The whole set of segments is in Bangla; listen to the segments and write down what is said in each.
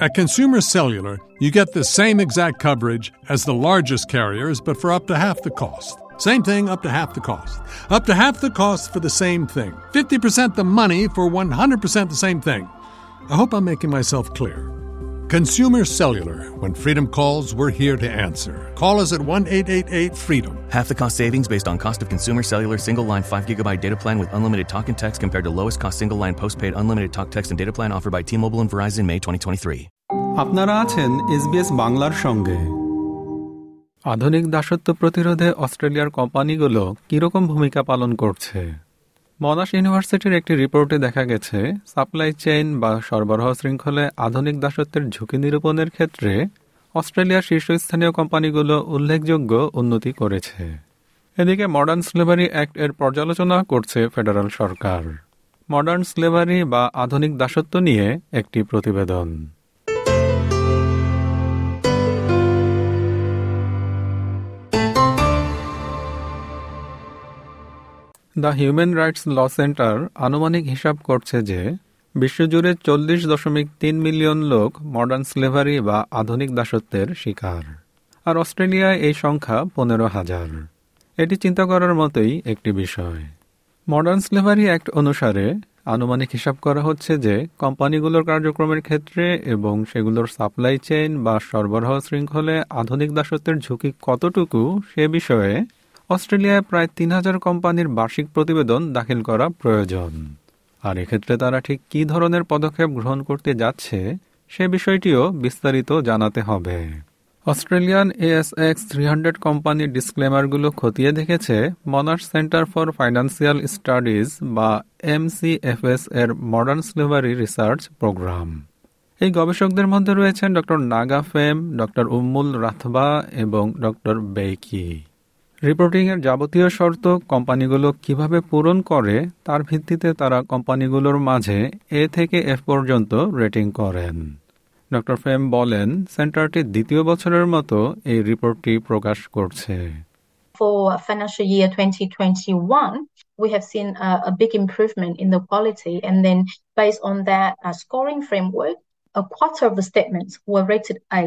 At Consumer Cellular, you get the same exact coverage as the largest carriers, but for up to half the cost. Same thing, up to half the cost. Up to half the cost for the same thing. 50% the money for 100% the same thing. I hope I'm making myself clear. Consumer Cellular. When freedom calls, we're here to answer. Call us at 1 888 freedom. Half the cost savings based on cost of consumer cellular single line 5 gigabyte data plan with unlimited talk and text compared to lowest cost single line postpaid unlimited talk text and data plan offered by T Mobile and Verizon May 2023. আপনারা আছেন এসবিএস বাংলার সঙ্গে। আধুনিক দাসত্ব প্রতিরোধে অস্ট্রেলিয়ার কোম্পানিগুলো কীরকম ভূমিকা পালন করছে? মনাশ ইউনিভার্সিটির একটি রিপোর্টে দেখা গেছে, সাপ্লাই চেইন বা সরবরাহ শৃঙ্খলে আধুনিক দাসত্বের ঝুঁকি নিরূপণের ক্ষেত্রে অস্ট্রেলিয়ার শীর্ষস্থানীয় কোম্পানিগুলো উল্লেখযোগ্য উন্নতি করেছে। এদিকে মডার্ন স্লেভারি অ্যাক্ট এর পর্যালোচনা করছে ফেডারাল সরকার। মডার্ন স্লেভারি বা আধুনিক দাসত্ব নিয়ে একটি প্রতিবেদন। The Human Rights Law Centre আনুমানিক হিসাব করছে যে বিশ্বজুড়ে চল্লিশ দশমিক তিন মিলিয়ন লোক মডার্ন স্লেভারি বা আধুনিক দাসত্বের শিকার। আর অস্ট্রেলিয়ায় এই সংখ্যা পনেরো হাজার। এটি চিন্তা করার মতোই একটি বিষয়। মডার্ন স্লেভারি অ্যাক্ট অনুসারে আনুমানিক হিসাব করা হচ্ছে যে কোম্পানিগুলোর কার্যক্রমের ক্ষেত্রে এবং সেগুলোর সাপ্লাই চেইন বা সরবরাহ শৃঙ্খলে আধুনিক দাসত্বের ঝুঁকি কতটুকু সে বিষয়ে অস্ট্রেলিয়ায় প্রায় তিন হাজার কোম্পানির বার্ষিক প্রতিবেদন দাখিল করা প্রয়োজন। আর এক্ষেত্রে তারা ঠিক কী ধরনের পদক্ষেপ গ্রহণ করতে যাচ্ছে, সে বিষয়টিও বিস্তারিত জানাতে হবে। অস্ট্রেলিয়ান এএসএক্স থ্রি হান্ড্রেড কোম্পানির ডিসক্লেমারগুলো খতিয়ে দেখেছে, Monash Centre for Financial Studies বা এমসিএফএস এর মডার্ন স্লেভারি রিসার্চ প্রোগ্রাম। এই গবেষকদের মধ্যে রয়েছেন ডক্টর নাগা ফেম, ডক্টর উম্মুল রাথবা এবং ডক্টর বেইকি। রিপোর্টিংয়ের যাবতীয় শর্ত কোম্পানিগুলো কীভাবে পূরণ করে তার ভিত্তিতে তারা কোম্পানিগুলোর মাঝে এ থেকে এফ পর্যন্ত রেটিং করেন ডক্টর ফেম বলেন সেন্টারটি দ্বিতীয় বছরের মতো এই রিপোর্টটি প্রকাশ করছে For financial year 2021, we have seen a, a big improvement in the quality. And then based on that uh, scoring framework, a quarter of the statements were rated A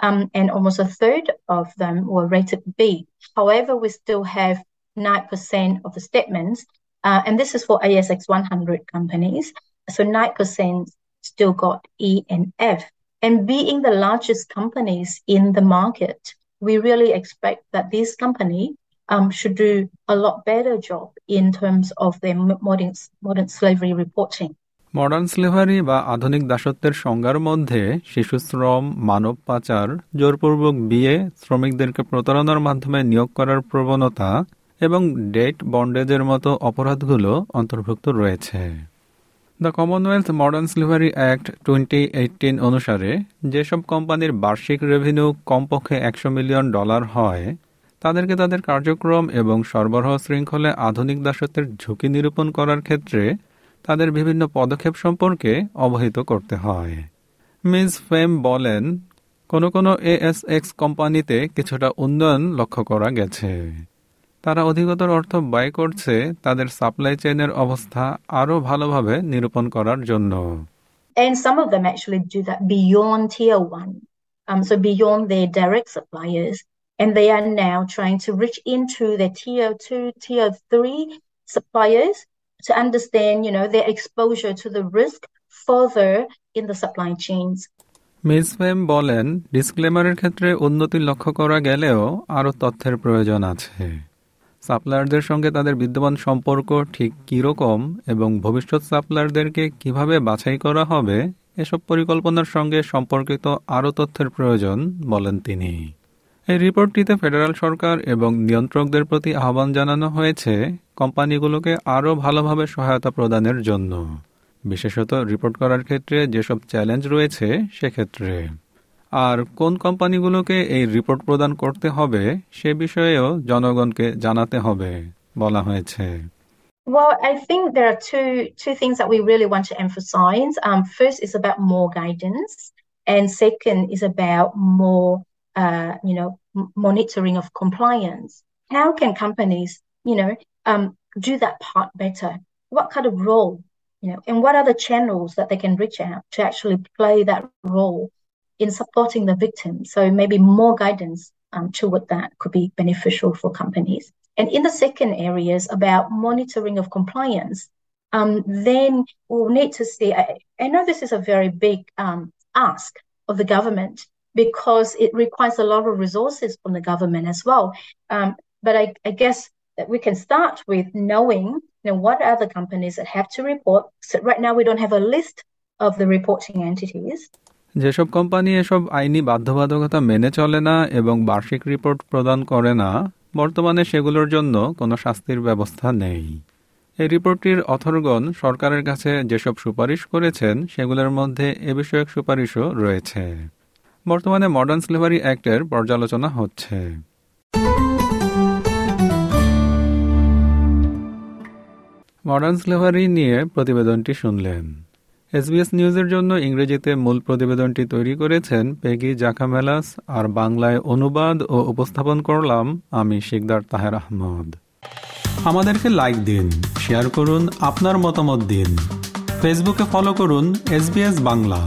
um, and almost a third of them were rated B. However, we still have 9% of the statements, uh, and this is for ASX 100 companies. So 9% still got E and F. And being the largest companies in the market, we really expect that this company um, should do a lot better job in terms of their modern, modern slavery reporting. Modern slavery বা আধুনিক দাসত্বের সংজ্ঞার মধ্যে শিশুশ্রম মানব পাচার, জোরপূর্বক বিয়ে, শ্রমিকদেরকে প্রতারণার মাধ্যমে নিয়োগ করার প্রবণতা এবং ডেট বন্ডেজের মতো অপরাধগুলো অন্তর্ভুক্ত রয়েছে। The Commonwealth Modern Slavery Act twenty eighteen অনুসারে যেসব কোম্পানির বার্ষিক রেভিনিউ কমপক্ষে একশো মিলিয়ন ডলার হয়, তাদেরকে তাদের কার্যক্রম এবং সরবরাহ শৃঙ্খলে আধুনিক দাসত্বের ঝুঁকি নিরূপণ করার ক্ষেত্রে তাদের বিভিন্ন পদক্ষেপ সম্পর্কে অবহিত করতে হয় মিস ফেম বলেন কোনো কোনো এএসএক্স কোম্পানিতে কিছুটা উন্নয়ন লক্ষ্য করা গেছে তারা অধিকতর অর্থ ব্যয় করছে তাদের সাপ্লাই চেইনের অবস্থা আরও ভালোভাবে নিরূপণ করার জন্য And some of them actually do that beyond tier one, um, so beyond their direct suppliers, and they are now trying to reach into their tier two, tier three suppliers to understand, you know, their exposure to the risk further in the supply chains. Ms ফেম বলেন ডিসক্লেমারের ক্ষেত্রে উন্নতি লক্ষ্য করা গেলেও আরও তথ্যের প্রয়োজন আছে সাপ্লায়ারদের সঙ্গে তাদের বিদ্যমান সম্পর্ক ঠিক কীরকম এবং ভবিষ্যৎ সাপ্লায়ারদেরকে কীভাবে বাছাই করা হবে এসব পরিকল্পনার সঙ্গে সম্পর্কিত আরও তথ্যের প্রয়োজন বলেন তিনি এই রিপোর্টটিতে ফেডারেল সরকার এবং নিয়ন্ত্রকদের প্রতি আহ্বান জানানো হয়েছে কোম্পানিগুলোকে আরও ভালোভাবে সহায়তা প্রদানের জন্য। বিশেষত রিপোর্ট করার ক্ষেত্রে যেসব চ্যালেঞ্জ রয়েছে সেক্ষেত্রে। আর কোন কোম্পানিগুলোকে এই রিপোর্ট প্রদান করতে হবে সে বিষয়েও জনগণকে জানাতে হবে বলা হয়েছে। Well, I think there are two two things that we really want to emphasize. Um, first is about more guidance, and second is about more, uh, you know, monitoring of compliance. How can companies, you know, um, do that part better? What kind of role you know, and what are the channels that they can reach out to actually play that role in supporting the victim? So maybe more guidance um, toward that could be beneficial for companies. And in the second areas about monitoring of compliance, um, then we'll need to see. I, I, know this is a very big um, ask of the government because it requires a lot of resources from the government as well. Um, but I, I guess that we can start with knowing you know, what are the companies that have to report. So right now we don't have a list of the reporting entities. যেসব কোম্পানি এসব আইনি বাধ্যবাধকতা মেনে চলে না এবং বার্ষিক রিপোর্ট প্রদান করে না বর্তমানে সেগুলোর জন্য কোনো শাস্তির ব্যবস্থা নেই এই রিপোর্টটির অথরগণ সরকারের কাছে যেসব সুপারিশ করেছেন সেগুলোর মধ্যে এ বিষয়ক সুপারিশও রয়েছে বর্তমানে মডার্ন স্লেভারি অ্যাক্টের পর্যালোচনা হচ্ছে। মডার্ন স্লেভারি নিয়ে প্রতিবেদনটি শুনলেন। এসবিএস নিউজের জন্য ইংরেজিতে মূল প্রতিবেদনটি তৈরি করেছেন পেগি জাকামেলাস আর বাংলায় অনুবাদ ও উপস্থাপন করলাম আমি শিকদার তাহের আহমদ। আমাদেরকে লাইক দিন শেয়ার করুন, আপনার মতামত দিন। ফেসবুকে ফলো করুন এস বাংলা